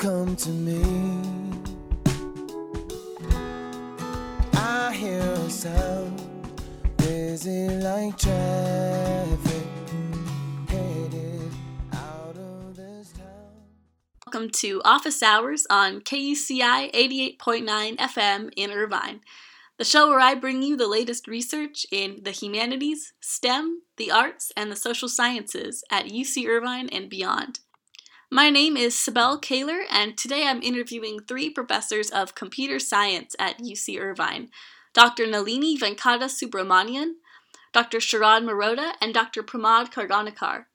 come to me. I hear a sound, busy like traffic, out of this town. Welcome to Office Hours on KUCI 88.9 FM in Irvine, the show where I bring you the latest research in the humanities, STEM, the arts, and the social sciences at UC Irvine and beyond. My name is Sibel Kaler, and today I'm interviewing three professors of computer science at UC Irvine Dr. Nalini Venkatasubramanian, Dr. Sharad Mehrotra, and Dr. Pramod Khargonekar,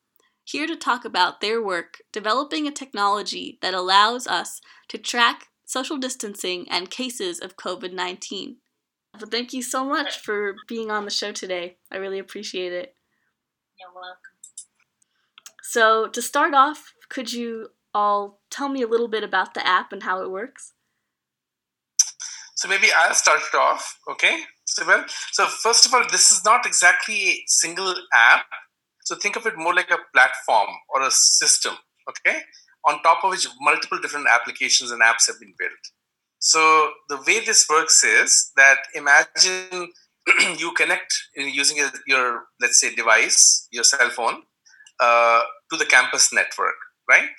here to talk about their work developing a technology that allows us to track social distancing and cases of COVID 19. Well, thank you so much for being on the show today. I really appreciate it. You're welcome. So, to start off, could you all tell me a little bit about the app and how it works? So maybe I'll start it off, okay, Sibel? So first of all, this is not exactly a single app. So think of it more like a platform or a system, okay, on top of which multiple different applications and apps have been built. So the way this works is that imagine you connect using your, let's say, device, your cell phone, uh, to the campus network, right?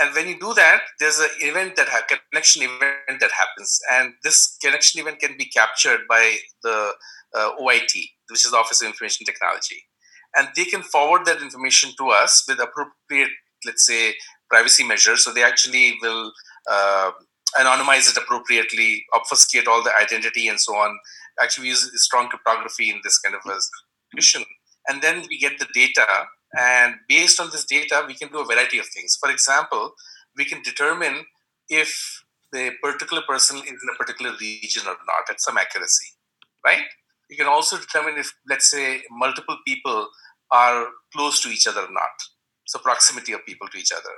And when you do that, there's an event that ha- connection event that happens, and this connection event can be captured by the uh, OIT, which is the Office of Information Technology, and they can forward that information to us with appropriate, let's say, privacy measures. So they actually will uh, anonymize it appropriately, obfuscate all the identity and so on. Actually, we use strong cryptography in this kind of a mission, and then we get the data and based on this data, we can do a variety of things. For example, we can determine if the particular person is in a particular region or not at some accuracy, right? You can also determine if, let's say, multiple people are close to each other or not. So, proximity of people to each other.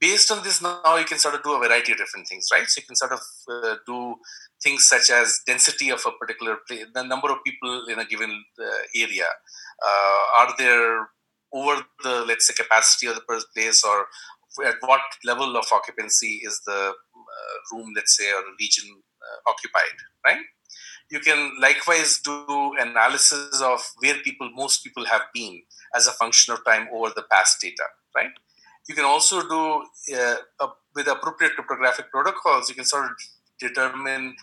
Based on this, now you can sort of do a variety of different things, right? So, you can sort of uh, do things such as density of a particular place, the number of people in a given uh, area. Uh, are there over the let's say capacity of the place or at what level of occupancy is the uh, room let's say or region uh, occupied right? You can likewise do analysis of where people most people have been as a function of time over the past data right? You can also do uh, with appropriate cryptographic protocols you can sort of determine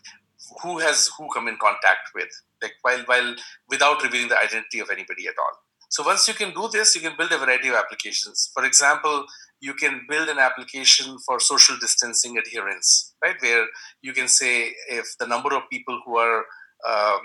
who has who come in contact with like while while without revealing the identity of anybody at all so once you can do this, you can build a variety of applications. For example, you can build an application for social distancing adherence, right? Where you can say if the number of people who are um,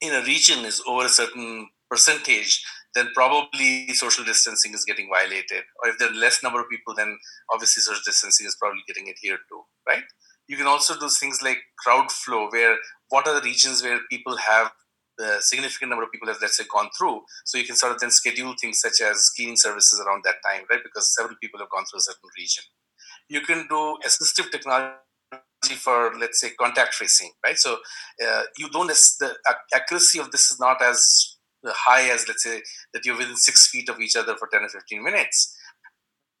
in a region is over a certain percentage, then probably social distancing is getting violated. Or if there are less number of people, then obviously social distancing is probably getting adhered to, right? You can also do things like crowd flow, where what are the regions where people have the significant number of people have let's say gone through. So you can sort of then schedule things such as cleaning services around that time right? Because several people have gone through a certain region. You can do assistive technology for let's say contact tracing right? So uh, you don't the accuracy of this is not as high as let's say that you're within six feet of each other for 10 or 15 minutes.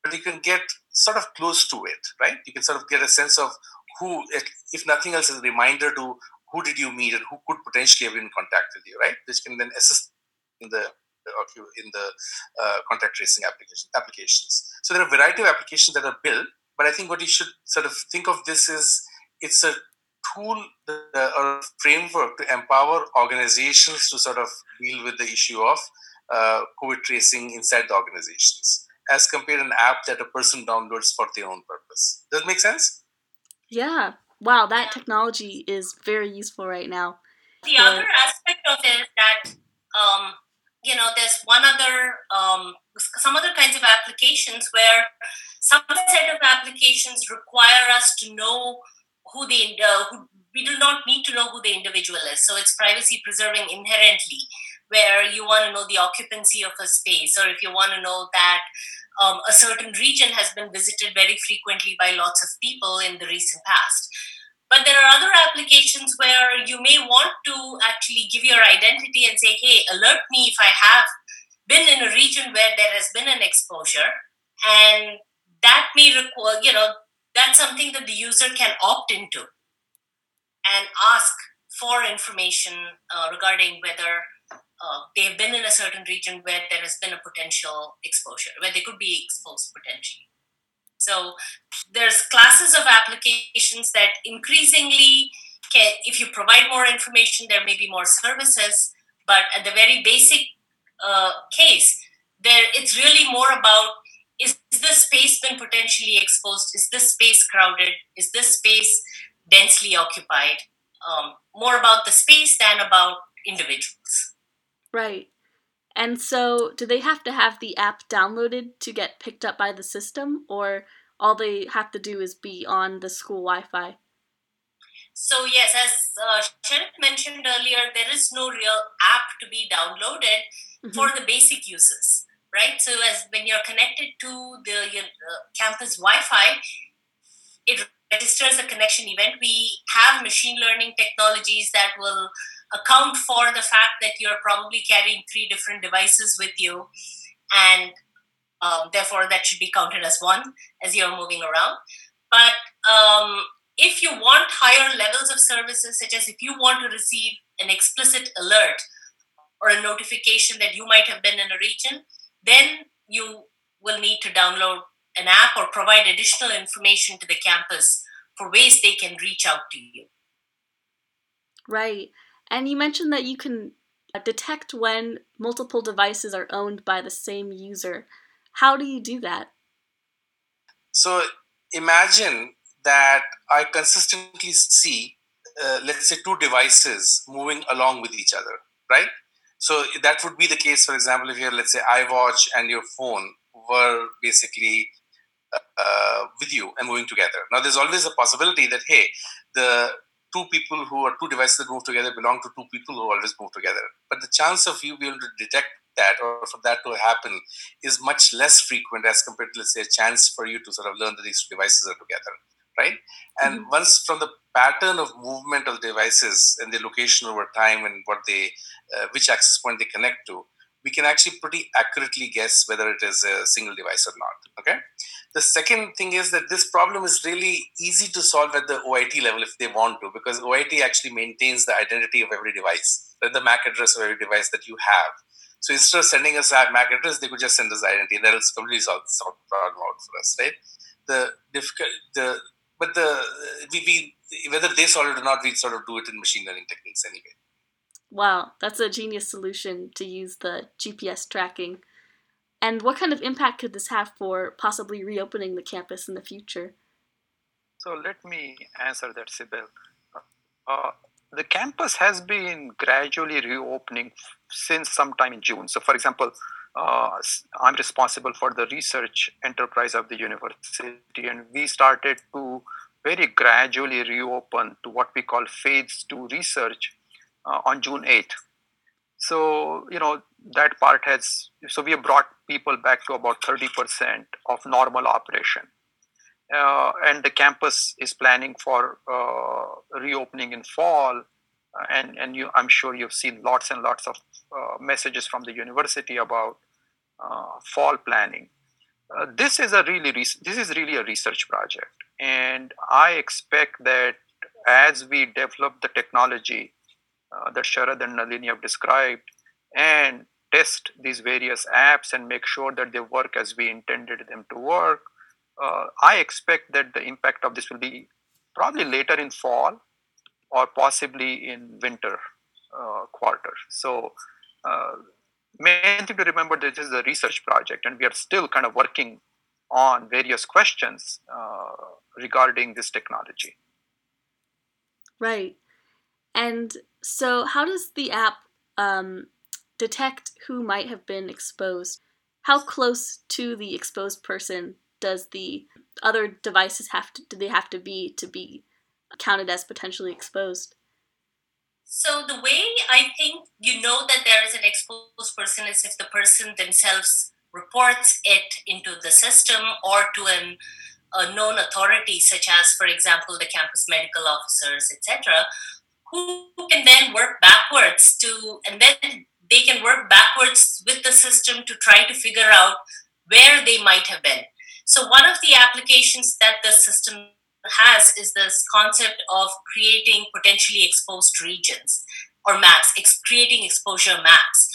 But you can get sort of close to it right? You can sort of get a sense of who if nothing else is a reminder to who did you meet and who could potentially have been in contact with you, right? Which can then assist in the in the uh, contact tracing application, applications. So there are a variety of applications that are built, but I think what you should sort of think of this is it's a tool uh, or framework to empower organizations to sort of deal with the issue of uh, COVID tracing inside the organizations, as compared to an app that a person downloads for their own purpose. Does it make sense? Yeah, wow, that technology is very useful right now. The for... other aspect of it is that, um, you know, there's one other, um, some other kinds of applications where some set of applications require us to know who the, uh, who, we do not need to know who the individual is. So it's privacy preserving inherently, where you want to know the occupancy of a space, or if you want to know that um, a certain region has been visited very frequently by lots of people in the recent past. But there are other applications where you may want to actually give your identity and say, hey, alert me if I have been in a region where there has been an exposure. And that may require, you know, that's something that the user can opt into and ask for information uh, regarding whether uh, they've been in a certain region where there has been a potential exposure, where they could be exposed potentially. So there's classes of applications that increasingly can, if you provide more information, there may be more services. But at the very basic uh, case, there it's really more about is this space been potentially exposed? Is this space crowded? Is this space densely occupied? Um, more about the space than about individuals. Right. And so, do they have to have the app downloaded to get picked up by the system, or all they have to do is be on the school Wi Fi? So, yes, as uh, Sharad mentioned earlier, there is no real app to be downloaded mm-hmm. for the basic uses, right? So, as when you're connected to the your, uh, campus Wi Fi, it registers a connection event. We have machine learning technologies that will account for the fact that you're probably carrying three different devices with you, and um, therefore that should be counted as one as you're moving around. But um, if you want higher levels of services, such as if you want to receive an explicit alert or a notification that you might have been in a region, then you will need to download an app or provide additional information to the campus for ways they can reach out to you. Right. And you mentioned that you can uh, detect when multiple devices are owned by the same user. How do you do that? So imagine that I consistently see, uh, let's say, two devices moving along with each other, right? So that would be the case, for example, if you're, let's say, iWatch and your phone were basically uh, with you and moving together. Now, there's always a possibility that, hey, the two people who are two devices that move together belong to two people who always move together. But the chance of you being able to detect that or for that to happen is much less frequent as compared to, let's say, a chance for you to sort of learn that these devices are together, right? And mm-hmm. once from the pattern of movement of the devices and the location over time and what they, uh, which access point they connect to, we can actually pretty accurately guess whether it is a single device or not. Okay. The second thing is that this problem is really easy to solve at the OIT level if they want to, because OIT actually maintains the identity of every device, the MAC address of every device that you have. So instead of sending us a MAC address, they could just send us identity. That is completely solved the problem out for us, right? The difficult, the but the we, we whether they solve it or not, we sort of do it in machine learning techniques anyway. Wow, that's a genius solution to use the GPS tracking. And what kind of impact could this have for possibly reopening the campus in the future? So let me answer that, Sibel. Uh, the campus has been gradually reopening since sometime in June. So, for example, uh, I'm responsible for the research enterprise of the university, and we started to very gradually reopen to what we call phase two research uh, on June 8th. So, you know, that part has, so we have brought people back to about 30% of normal operation. Uh, and the campus is planning for uh, reopening in fall. Uh, and and you, I'm sure you've seen lots and lots of uh, messages from the university about uh, fall planning. this is a really this is really a research project, and I expect that as we develop the technology uh, that Sharad and Nalini have described and test these various apps and make sure that they work as we intended them to work. Uh, I expect that the impact of this will be probably later in fall or possibly in winter uh, quarter. So, uh, main thing to remember that this is a research project and we are still kind of working on various questions uh, regarding this technology. Right. And so, how does the app um, detect who might have been exposed? How close to the exposed person does the other devices have to do they have to be to be counted as potentially exposed? So the way I think you know that there is an exposed person is if the person themselves reports it into the system or to an, a known authority, such as, for example, the campus medical officers, etc., who can then work backwards to, and then they can work backwards with the system to try to figure out where they might have been. So, one of the applications that the system has is this concept of creating potentially exposed regions or maps, ex- creating exposure maps.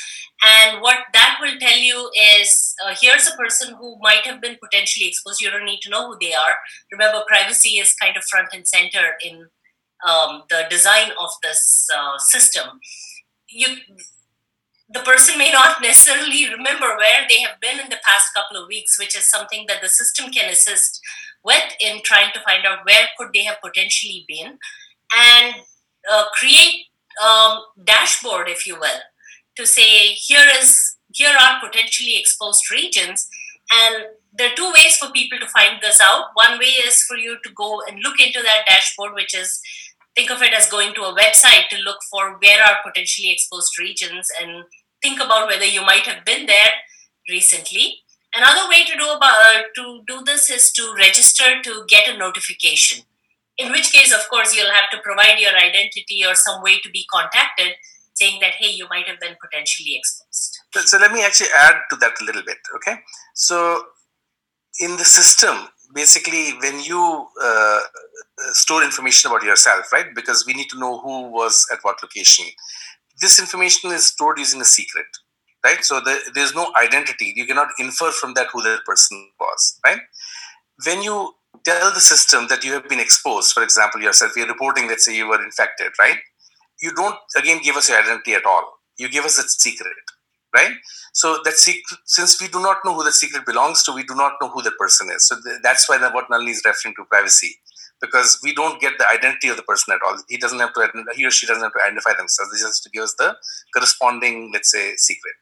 And what that will tell you is uh, here's a person who might have been potentially exposed. You don't need to know who they are. Remember, privacy is kind of front and center in um, the design of this uh, system. You, the person may not necessarily remember where they have been in the past couple of weeks, which is something that the system can assist with in trying to find out where could they have potentially been, and uh, create um, dashboard, if you will, to say here is here are potentially exposed regions, and there are two ways for people to find this out. One way is for you to go and look into that dashboard, which is think of it as going to a website to look for where are potentially exposed regions and think about whether you might have been there recently. Another way to do about uh, to do this is to register to get a notification in which case, of course, you'll have to provide your identity or some way to be contacted saying that, hey, you might have been potentially exposed. So, so let me actually add to that a little bit. Okay. So in the system, basically, when you uh, store information about yourself, right? Because we need to know who was at what location. This information is stored using a secret, right? So the, there's no identity. You cannot infer from that who that person was, right? When you tell the system that you have been exposed, for example, yourself, you're reporting, let's say you were infected, right? You don't again give us your identity at all. You give us a secret, right? So that secret, since we do not know who the secret belongs to, we do not know who the person is. So th- that's why the, what Nalini is referring to privacy, because we don't get the identity of the person at all. He doesn't have to, he or she doesn't have to identify themselves. They just to give us the corresponding, let's say, secret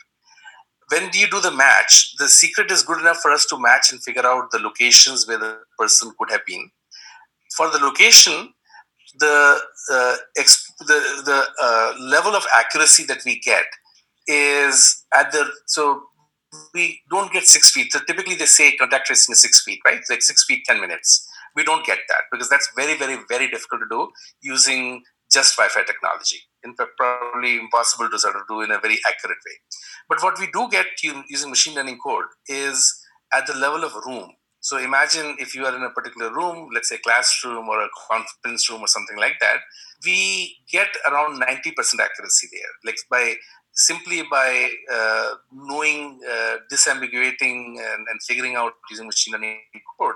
when you do the match, the secret is good enough for us to match and figure out the locations where the person could have been. For the location, the uh, exp- the the uh, level of accuracy that we get is at the so we don't get six feet. So typically they say contact tracing is six feet, right? Like six feet ten minutes. We don't get that because that's very very very difficult to do using just Wi-Fi technology. In fact, probably impossible to sort of do in a very accurate way. But what we do get using machine learning code is at the level of room. So imagine if you are in a particular room, let's say classroom or a conference room or something like that, we get around 90% accuracy there. Like by simply by uh, knowing, uh, disambiguating and, and, figuring out using machine learning code,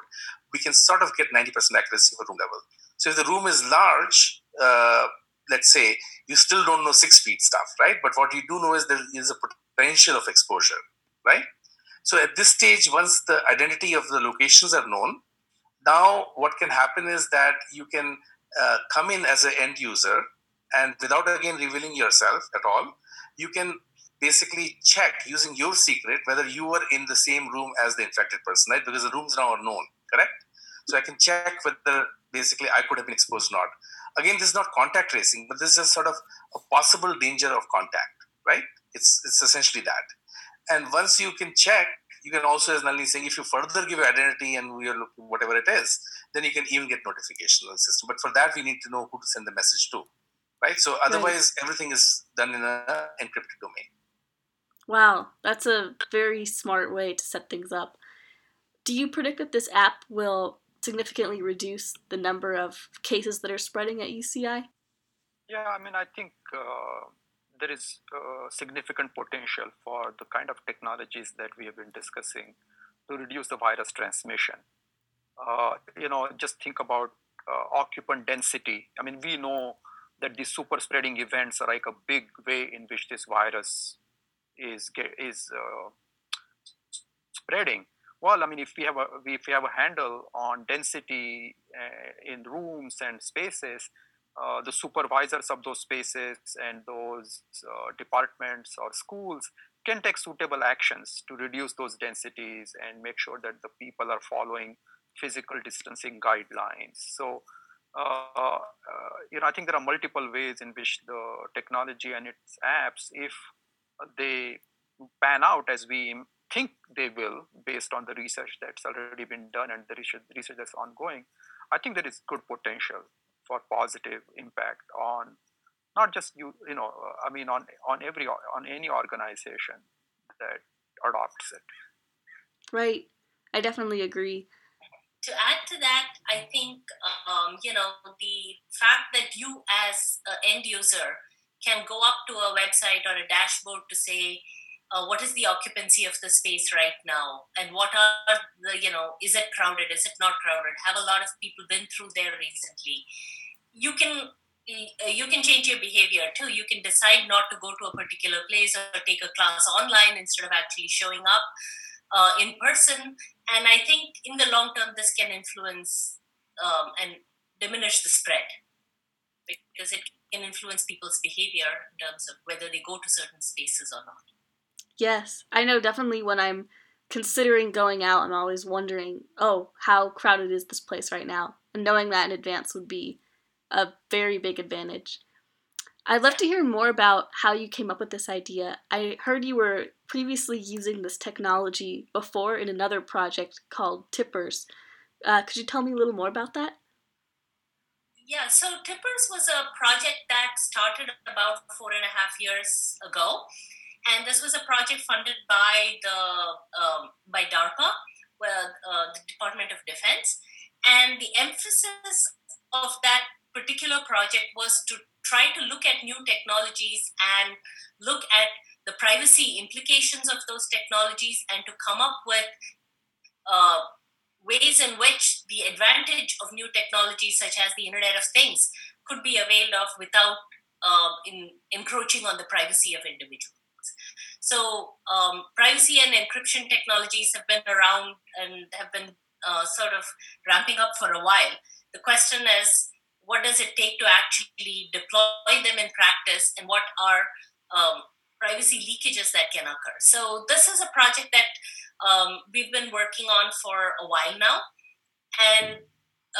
we can sort of get 90% accuracy for room level. So if the room is large, uh, let's say you still don't know six feet stuff, right? But what you do know is there is a potential of exposure, right? So at this stage, once the identity of the locations are known, now what can happen is that you can uh, come in as an end user and without again revealing yourself at all, you can basically check using your secret whether you were in the same room as the infected person, right? Because the rooms now are known, correct? So I can check whether basically I could have been exposed or not. Again, this is not contact tracing, but this is sort of a possible danger of contact, right? It's it's essentially that. And once you can check, you can also, as Nalini is saying, if you further give your identity and looking whatever it is, then you can even get notification on the system. But for that, we need to know who to send the message to, right? So otherwise, right. everything is done in an encrypted domain. Wow, that's a very smart way to set things up. Do you predict that this app will significantly reduce the number of cases that are spreading at UCI? Yeah, I mean, I think uh, there is uh, significant potential for the kind of technologies that we have been discussing to reduce the virus transmission. Uh, you know, just think about uh, occupant density. I mean, we know that these super spreading events are like a big way in which this virus is is uh, spreading. Well, I mean, if we have a if we have a handle on density uh, in rooms and spaces, uh, the supervisors of those spaces and those uh, departments or schools can take suitable actions to reduce those densities and make sure that the people are following physical distancing guidelines. So, you know, I think there are multiple ways in which the technology and its apps, if they pan out as we think they will, based on the research that's already been done and the research, research that's ongoing, I think there is good potential for positive impact on not just you you know uh, i mean on on every on any organization that adopts it right I definitely agree. To add to that, I think um, you know the fact that you as an end user can go up to a website or a dashboard to say uh, what is the occupancy of the space right now? And what are the you know is it crowded? Is it not crowded? Have a lot of people been through there recently? You can uh, you can change your behavior too. You can decide not to go to a particular place or take a class online instead of actually showing up uh, in person and i think in the long term this can influence um, and diminish the spread because it can influence people's behavior in terms of whether they go to certain spaces or not Yes, I know definitely when I'm considering going out, I'm always wondering, oh, how crowded is this place right now? And knowing that in advance would be a very big advantage. I'd love to hear more about how you came up with this idea. I heard you were previously using this technology before in another project called Tippers. Uh, could you tell me a little more about that? Yeah, so Tippers was a project that started about four and a half years ago and this was a project funded by the um, by DARPA, well, uh, the Department of Defense, and the emphasis of that particular project was to try to look at new technologies and look at the privacy implications of those technologies and to come up with uh, ways in which the advantage of new technologies such as the internet of things could be availed of without uh, in, encroaching on the privacy of individuals so um, privacy and encryption technologies have been around and have been uh, sort of ramping up for a while. The question is, what does it take to actually deploy them in practice, and what are um, privacy leakages that can occur? So this is a project that um, we've been working on for a while now, and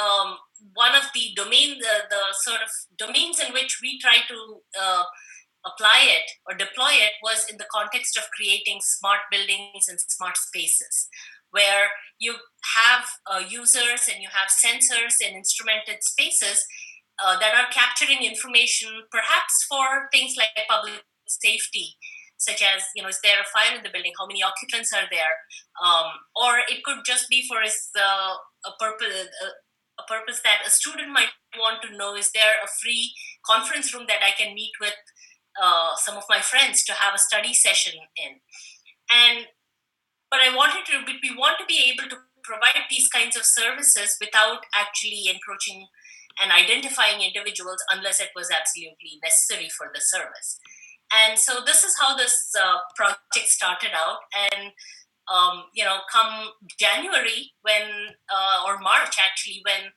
um, one of the domain the, the sort of domains in which we try to uh, apply it or deploy it was in the context of creating smart buildings and smart spaces where you have uh, users and you have sensors and instrumented spaces uh, that are capturing information perhaps for things like public safety such as you know is there a fire in the building? How many occupants are there? Um, or it could just be for uh, a purpose a purpose that a student might want to know is there a free conference room that i can meet with uh, some of my friends to have a study session in? And but i wanted to we want to be able to provide these kinds of services without actually encroaching and identifying individuals unless it was absolutely necessary for the service. And so this is how this uh, project started out. And um, you know come january when uh, or march actually when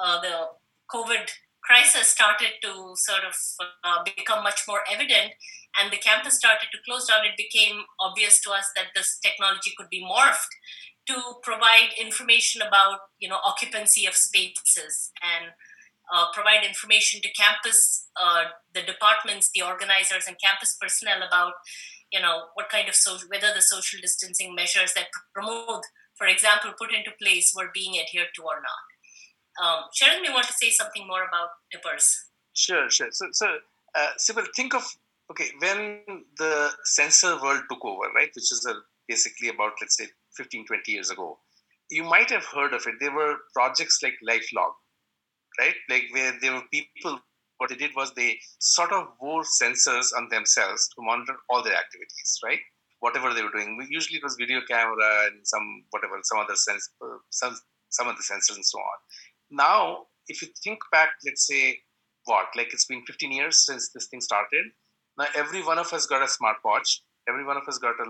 uh, the covid crisis started to sort of uh, become much more evident and the campus started to close down, it became obvious to us that this technology could be morphed to provide information about you know occupancy of spaces and uh, provide information to campus uh, the departments the organizers and campus personnel about you know what kind of social whether the social distancing measures that Pramod for example put into place were being adhered to or not um, Sharad may want to say something more about Tippers. Sure, sure. So, so uh, Sibel, think of okay when the sensor world took over, right? Which is a, basically about let's say 15, 20 years ago. You might have heard of it. There were projects like LifeLog, right? Like where there were people. What they did was they sort of wore sensors on themselves to monitor all their activities, right? Whatever they were doing. Usually it was video camera and some whatever, some other sense, some some of the sensors and so on now if you think back let's say what like it's been 15 years since this thing started now every one of us got a smartwatch every one of us got a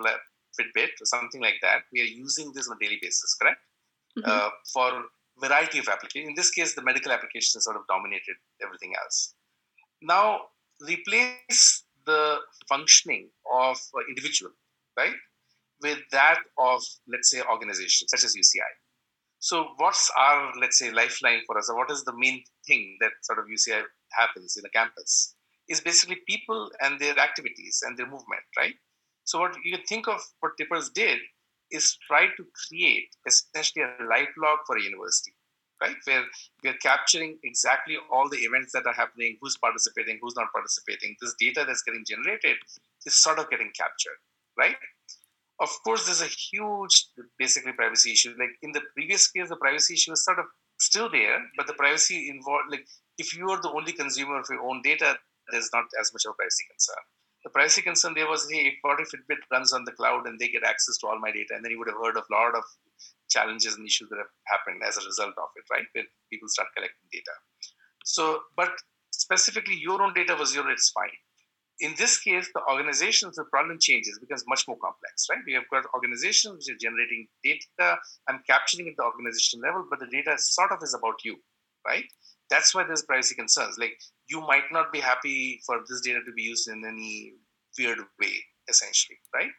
fitbit or something like that we are using this on a daily basis correct mm-hmm. uh, for variety of applications in this case the medical applications sort of dominated everything else now replace the functioning of individual right with that of let's say organizations such as uci so, what's our, let's say, lifeline for us, or what is the main thing that sort of UCI happens in a campus? Is basically people and their activities and their movement, right? So, what you think of what Tippers did is try to create essentially a life log for a university, right? Where we are capturing exactly all the events that are happening, who's participating, who's not participating. This data that's getting generated is sort of getting captured, right? of course, there's a huge, basically, privacy issue. Like in the previous case, the privacy issue was sort of still there, but the privacy involved, like if you are the only consumer of your own data, there's not as much of a privacy concern. The privacy concern there was, hey, if what if Fitbit runs on the cloud and they get access to all my data, and then you would have heard of a lot of challenges and issues that have happened as a result of it, right? When people start collecting data. So, but specifically your own data was your, it's fine in this case, the organizations, the problem changes becomes much more complex, right? We have got organizations which are generating data and capturing at the organization level, but the data sort of is about you, right? That's why there's privacy concerns. Like you might not be happy for this data to be used in any weird way, essentially, right?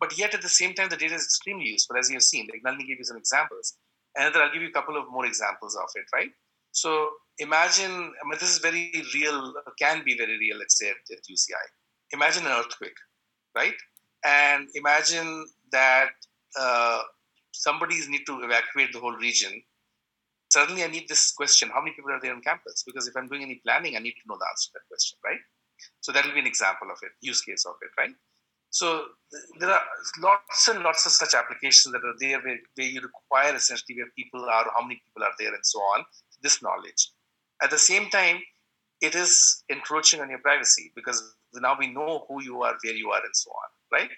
But yet at the same time, the data is extremely useful, as you have seen. Like Nalini gave you some examples. And then I'll give you a couple of more examples of it, right? So imagine, I mean, this is very real, can be very real, let's say, at, at UCI. Imagine an earthquake, right? And imagine that uh, somebody's need to evacuate the whole region. Suddenly, I need this question how many people are there on campus? Because if I'm doing any planning, I need to know the answer to that question, right? So that will be an example of it, use case of it, right? So there are lots and lots of such applications that are there where, where you require essentially where people are, how many people are there, and so on, this knowledge. At the same time, it is encroaching on your privacy because now we know who you are, where you are, and so on, right?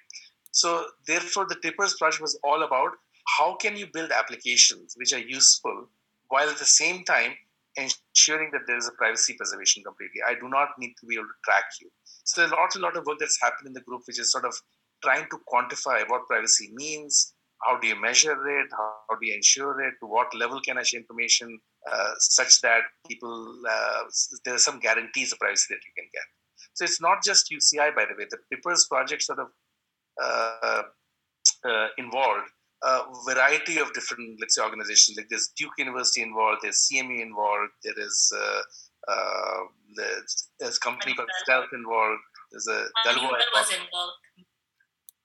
So therefore, the Tippers project was all about how can you build applications which are useful while at the same time ensuring that there is a privacy preservation completely. I do not need to be able to track you. So there's a lot, a lot of work that's happened in the group, which is sort of trying to quantify what privacy means, how do you measure it, how, do you ensure it, to what level can I share information, uh, such that people uh, there are some guarantees of privacy that you can get. So it's not just UCI, by the way. The Tippers project sort of uh, uh, involved a variety of different, let's say, organizations. Like there's Duke University involved, there's CME involved, there is uh, uh, there's, there's a company called Stealth involved. There's a Honeywell was involved.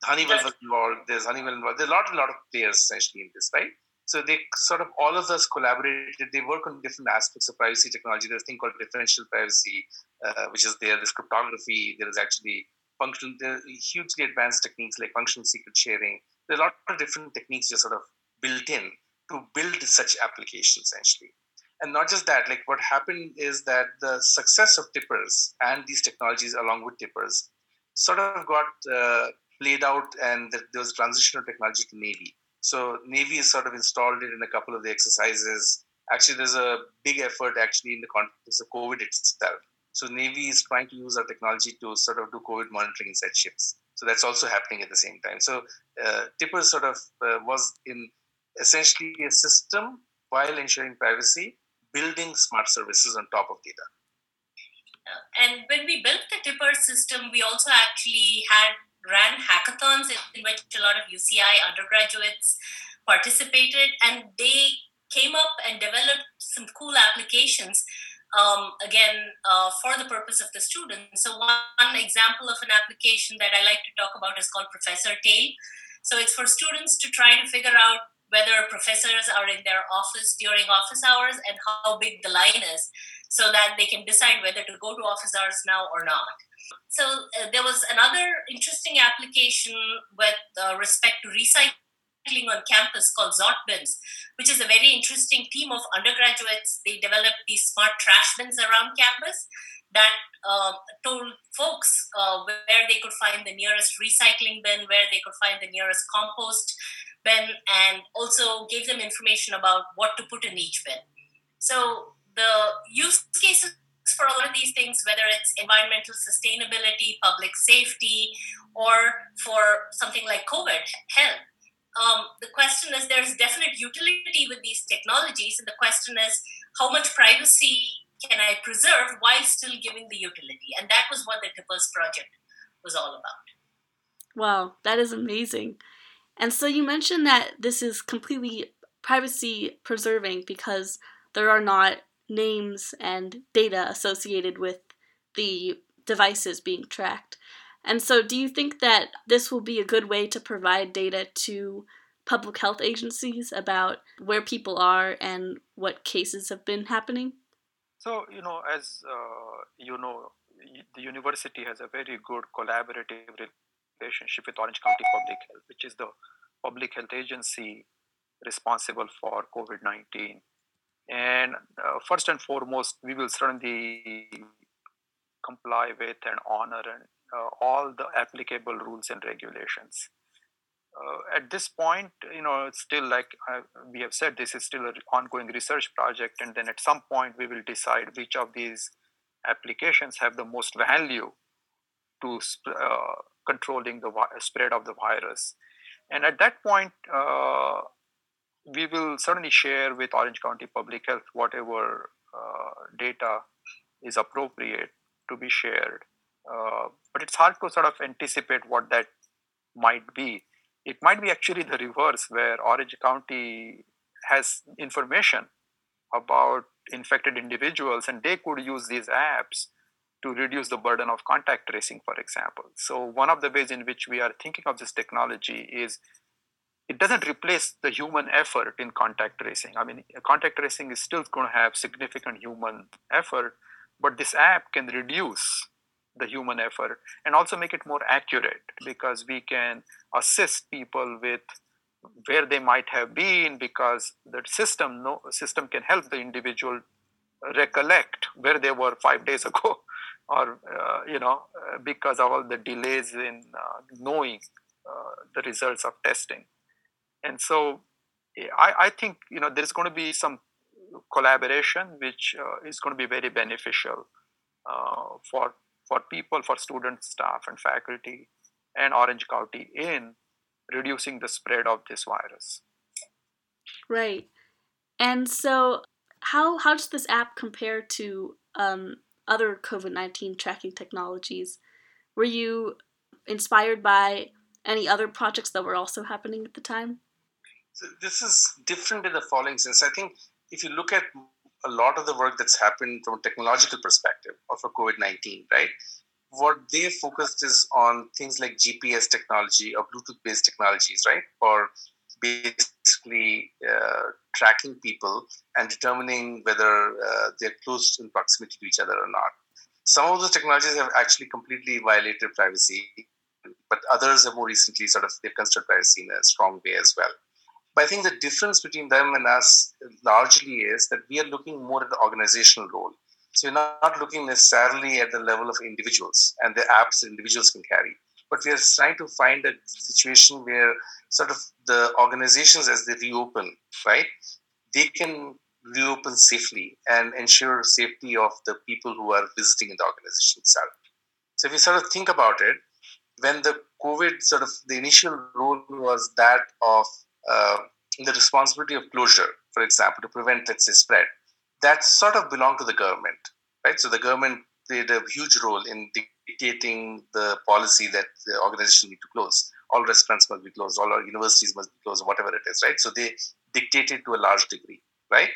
Honeywell was involved. There's Honeywell involved. There's a lot, a lot of players essentially in this, right? So they sort of all of us collaborated. They work on different aspects of privacy technology. There's a thing called differential privacy, uh, which is there. There's cryptography. There is actually function. There are hugely advanced techniques like functional secret sharing. There are a lot of different techniques just sort of built in to build such applications essentially. And not just that, like what happened is that the success of tippers and these technologies along with tippers sort of got uh, played out and there was a technology to Navy. So Navy has sort of installed it in a couple of the exercises. Actually, there's a big effort actually in the context of COVID itself. So Navy is trying to use our technology to sort of do COVID monitoring inside ships. So that's also happening at the same time. So uh, Tipper sort of uh, was in essentially a system while ensuring privacy, building smart services on top of data. And when we built the Tipper system, we also actually had ran hackathons in which a lot of UCI undergraduates participated, and they came up and developed some cool applications. Um, again, uh, for the purpose of the students. So, one example of an application that I like to talk about is called Professor Tail. So, it's for students to try to figure out whether professors are in their office during office hours and how big the line is so that they can decide whether to go to office hours now or not. So uh, there was another interesting application with uh, respect to recycling on campus called Zot Bins, which is a very interesting team of undergraduates. They developed these smart trash bins around campus that uh, told folks uh, where they could find the nearest recycling bin, where they could find the nearest compost bin, and also gave them information about what to put in each bin. So the use cases for all of these things, whether it's environmental sustainability, public safety, or for something like COVID health. Um, the question is there's definite utility with these technologies, and the question is how much privacy can I preserve while still giving the utility? And that was what the Tippers project was all about. Wow, that is amazing. And so you mentioned that this is completely privacy preserving because there are not names and data associated with the devices being tracked. And so, do you think that this will be a good way to provide data to public health agencies about where people are and what cases have been happening? So, you know, as uh, you know, the university has a very good collaborative relationship with Orange County Public Health, which is the public health agency responsible for COVID 19. And uh, first and foremost, we will certainly comply with and honor and all the applicable rules and regulations. Uh, at this point, you know, still like uh, we have said, this is still an ongoing research project, and then at some point we will decide which of these applications have the most value to uh, controlling the vi- spread of the virus. And at that point, uh, we will certainly share with Orange County Public Health whatever uh, data is appropriate to be shared. Uh, but it's hard to sort of anticipate what that might be. It might be actually the reverse, where Orange County has information about infected individuals and they could use these apps to reduce the burden of contact tracing, for example. So, one of the ways in which we are thinking of this technology is it doesn't replace the human effort in contact tracing. I mean, contact tracing is still going to have significant human effort, but this app can reduce the human effort and also make it more accurate because we can assist people with where they might have been because the system no system can help the individual recollect where they were five days ago or uh, you know uh, because of all the delays in uh, knowing uh, the results of testing. And so I, I, think you know there's going to be some collaboration which uh, is going to be very beneficial uh, for for people for students staff and faculty and orange county in reducing the spread of this virus. Right. And so how how does this app compare to um, other covid-19 tracking technologies? Were you inspired by any other projects that were also happening at the time? So this is different in the following sense. I think if you look at a lot of the work that's happened from a technological perspective of a COVID 19, right? What they focused is on things like GPS technology or Bluetooth based technologies, right? For basically uh, tracking people and determining whether uh, they're close in proximity to each other or not. Some of those technologies have actually completely violated privacy, but others have more recently sort of they've considered privacy in a strong way as well. But I think the difference between them and us largely is that we are looking more at the organizational role. So we're not looking necessarily at the level of individuals and the apps that individuals can carry, but we are trying to find a situation where sort of the organizations as they reopen, right, they can reopen safely and ensure safety of the people who are visiting the organization itself. So if you sort of think about it, when the COVID sort of the initial role was that of uh, the responsibility of closure, for example, to prevent, let's say, spread, that sort of belonged to the government, right? So the government played a huge role in dictating the policy that the organization need to close. All restaurants must be closed, all universities must be closed, whatever it is, right? So they dictated to a large degree, right?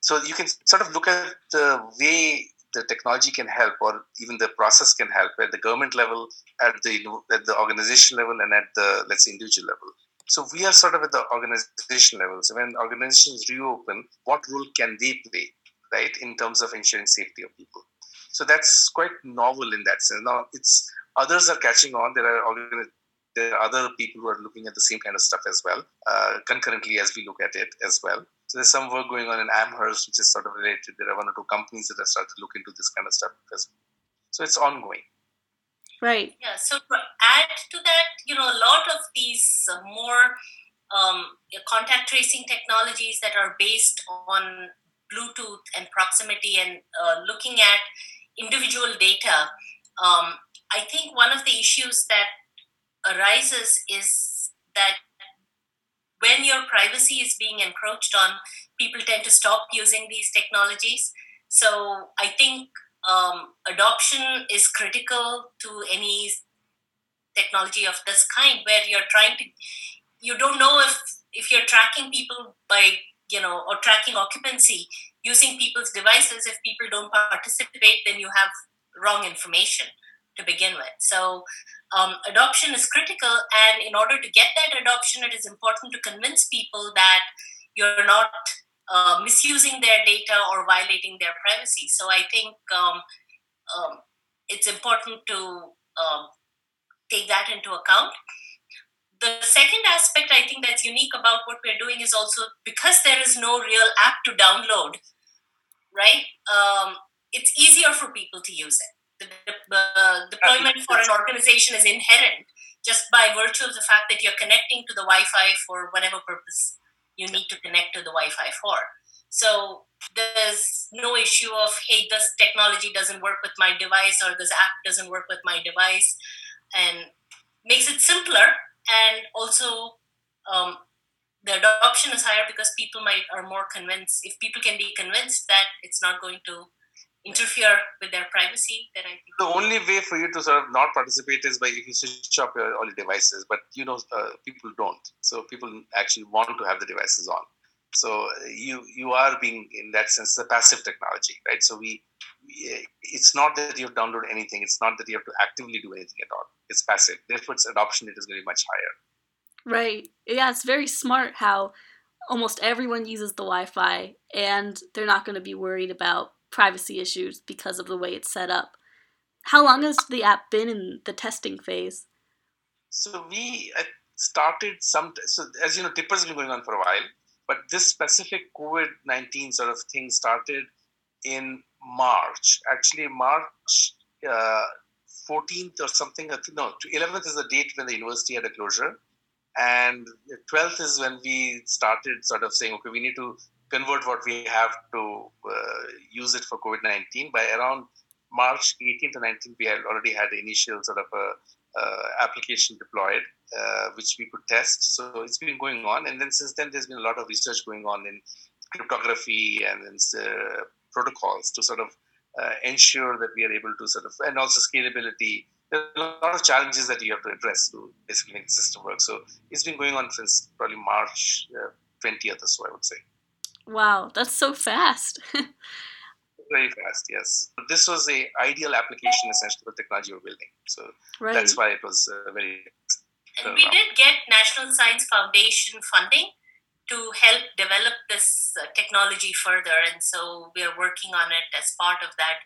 So you can sort of look at the way the technology can help, or even the process can help at the government level, at the at the organization level, and at the let's say individual level. So we are sort of at the organization level. So when organizations reopen, what role can they play, right, in terms of ensuring safety of people? So that's quite novel in that sense. Now it's others are catching on. There are there are other people who are looking at the same kind of stuff as well, uh, concurrently as we look at it as well. So there's some work going on in Amherst, which is sort of related. There are one or two companies that have started to look into this kind of stuff as well. So it's ongoing. Right. Yeah. So to add to that, you know, a lot of these more um, contact tracing technologies that are based on Bluetooth and proximity and uh, looking at individual data, um, I think one of the issues that arises is that when your privacy is being encroached on, people tend to stop using these technologies. So I think um, adoption is critical to any technology of this kind where you're trying to you don't know if if you're tracking people by you know or tracking occupancy using people's devices if people don't participate then you have wrong information to begin with so um, adoption is critical and in order to get that adoption it is important to convince people that you're not uh, misusing their data or violating their privacy. So I think um, um, it's important to um, take that into account. The second aspect I think that's unique about what we're doing is also because there is no real app to download, right? Um, it's easier for people to use it. The, the, the deployment for an organization is inherent just by virtue of the fact that you're connecting to the Wi-Fi for whatever purpose you need to connect to the Wi-Fi for. So there's no issue of hey, this technology doesn't work with my device or this app doesn't work with my device, and makes it simpler and also um, the adoption is higher because people might are more convinced. If people can be convinced that it's not going to interfere with their privacy, then I think the only way for you to sort of not participate is by if you switch off your, all your devices. But you know, uh, people don't. So people actually want to have the devices on. So you you are being in that sense a passive technology, right? So we it's not that you have download anything. It's not that you have to actively do anything at all. It's passive. Therefore, its adoption rate is going to be much higher. Right. Yeah, it's very smart how almost everyone uses the Wi-Fi, and they're not going to be worried about privacy issues because of the way it's set up. How long has the app been in the testing phase? So we uh, started some. So as you know, Tipper has been going on for a while, but this specific COVID nineteen sort of thing started in March. Actually, March uh, 14th or something. No, 11th is the date when the university had a closure, and 12th is when we started sort of saying, okay, we need to convert what we have to uh, use it for COVID 19. By around March 18th to 19th, we had already had the initial sort of a, uh, application deployed, uh, which we could test. So it's been going on. And then since then, there's been a lot of research going on in cryptography and in, uh, protocols to sort of uh, ensure that we are able to sort of, and also scalability. There are a lot of challenges that you have to address to basically make the system work. So it's been going on since probably March 20th uh, or so, I would say. Wow, that's so fast. Very fast, yes. This was a ideal application essentially for technology we're building. So right. that's why it was uh, very. And we did get National Science Foundation funding to help develop this uh, technology further, and so we are working on it as part of that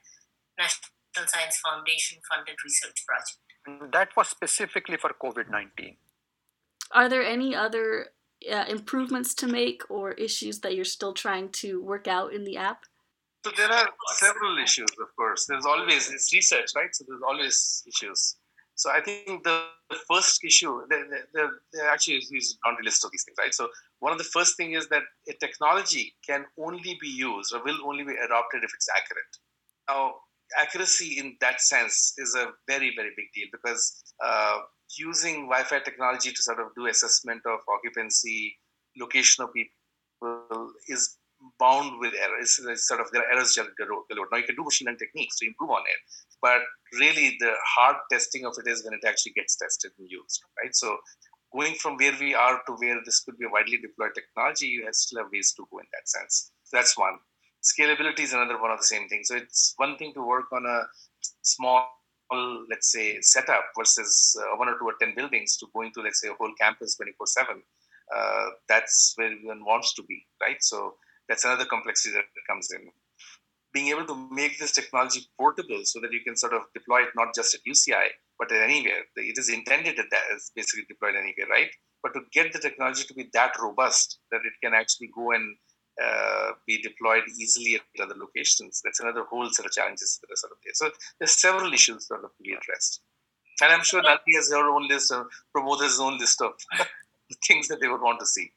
National Science Foundation funded research project. That was specifically for COVID 19. Are there any other uh, improvements to make or issues that you're still trying to work out in the app? So there are several issues, of course. There's always it's research, right? So there's always issues. So I think the, first issue, there, there, there actually is a laundry list of these things, right? So one of the first thing is that a technology can only be used or will only be adopted if it's accurate. Now, accuracy in that sense is a very, very big deal because uh, using Wi-Fi technology to sort of do assessment of occupancy, location of people is bound with errors. It's sort of there are errors galore. Now you can do machine learning techniques to improve on it, but really the hard testing of it is when it actually gets tested and used, right? So going from where we are to where this could be a widely deployed technology, you still have ways to go in that sense. So that's one. Scalability is another one of the same thing. So it's one thing to work on a small let's say setup versus uh, one or two or 10 buildings to going to let's say a whole campus 24 7 uh, that's where one wants to be right so that's another complexity that comes in being able to make this technology portable so that you can sort of deploy it not just at uci but at anywhere it is intended that that is basically deployed anywhere right but to get the technology to be that robust that it can actually go and uh, be deployed easily at other locations. That's another whole set of challenges that are sort of there. So there's several issues that have to be addressed. And I'm sure Nalini has her own list, or Pramod's own list of things that they would want to see.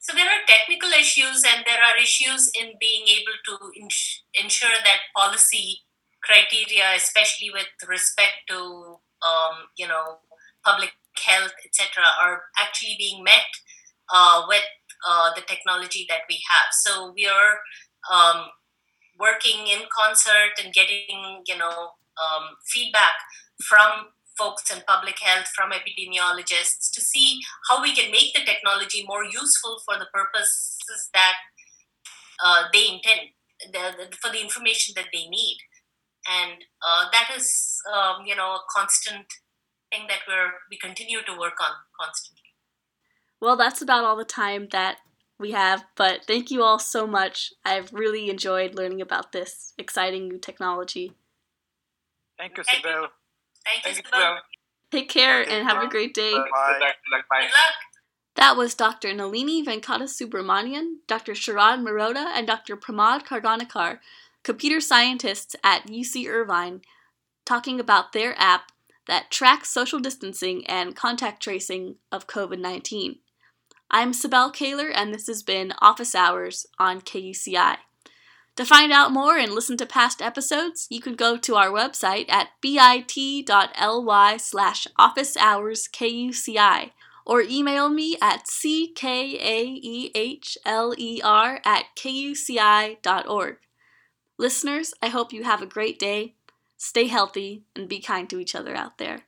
So there are technical issues, and there are issues in being able to ensure that policy criteria, especially with respect to um, you know public health, etc., are actually being met uh, with uh, the technology that we have. So we are um, working in concert and getting, you know, um, feedback from folks in public health, from epidemiologists, to see how we can make the technology more useful for the purposes that uh, they intend, the, the, for the information that they need. And uh, that is, um, you know, a constant thing that we're we continue to work on constantly. Well, that's about all the time that we have, but thank you all so much. I've really enjoyed learning about this exciting new technology. Thank you, Sibel. Thank you, Sibel. Take care Okay, and have a great day. Bye. Good luck, good luck, bye. Good luck. That was Dr. Nalini Venkatasubramanian, Dr. Sharad Mehrotra, and Dr. Pramod Khargonekar, computer scientists at UC Irvine, talking about their app that tracks social distancing and contact tracing of COVID 19. I'm Sibel Kaehler, and this has been Office Hours on KUCI. To find out more and listen to past episodes, you can go to our website at bit.ly slash office hours KUCI or email me at ckaehler at kuci.org. Listeners, I hope you have a great day, stay healthy, and be kind to each other out there.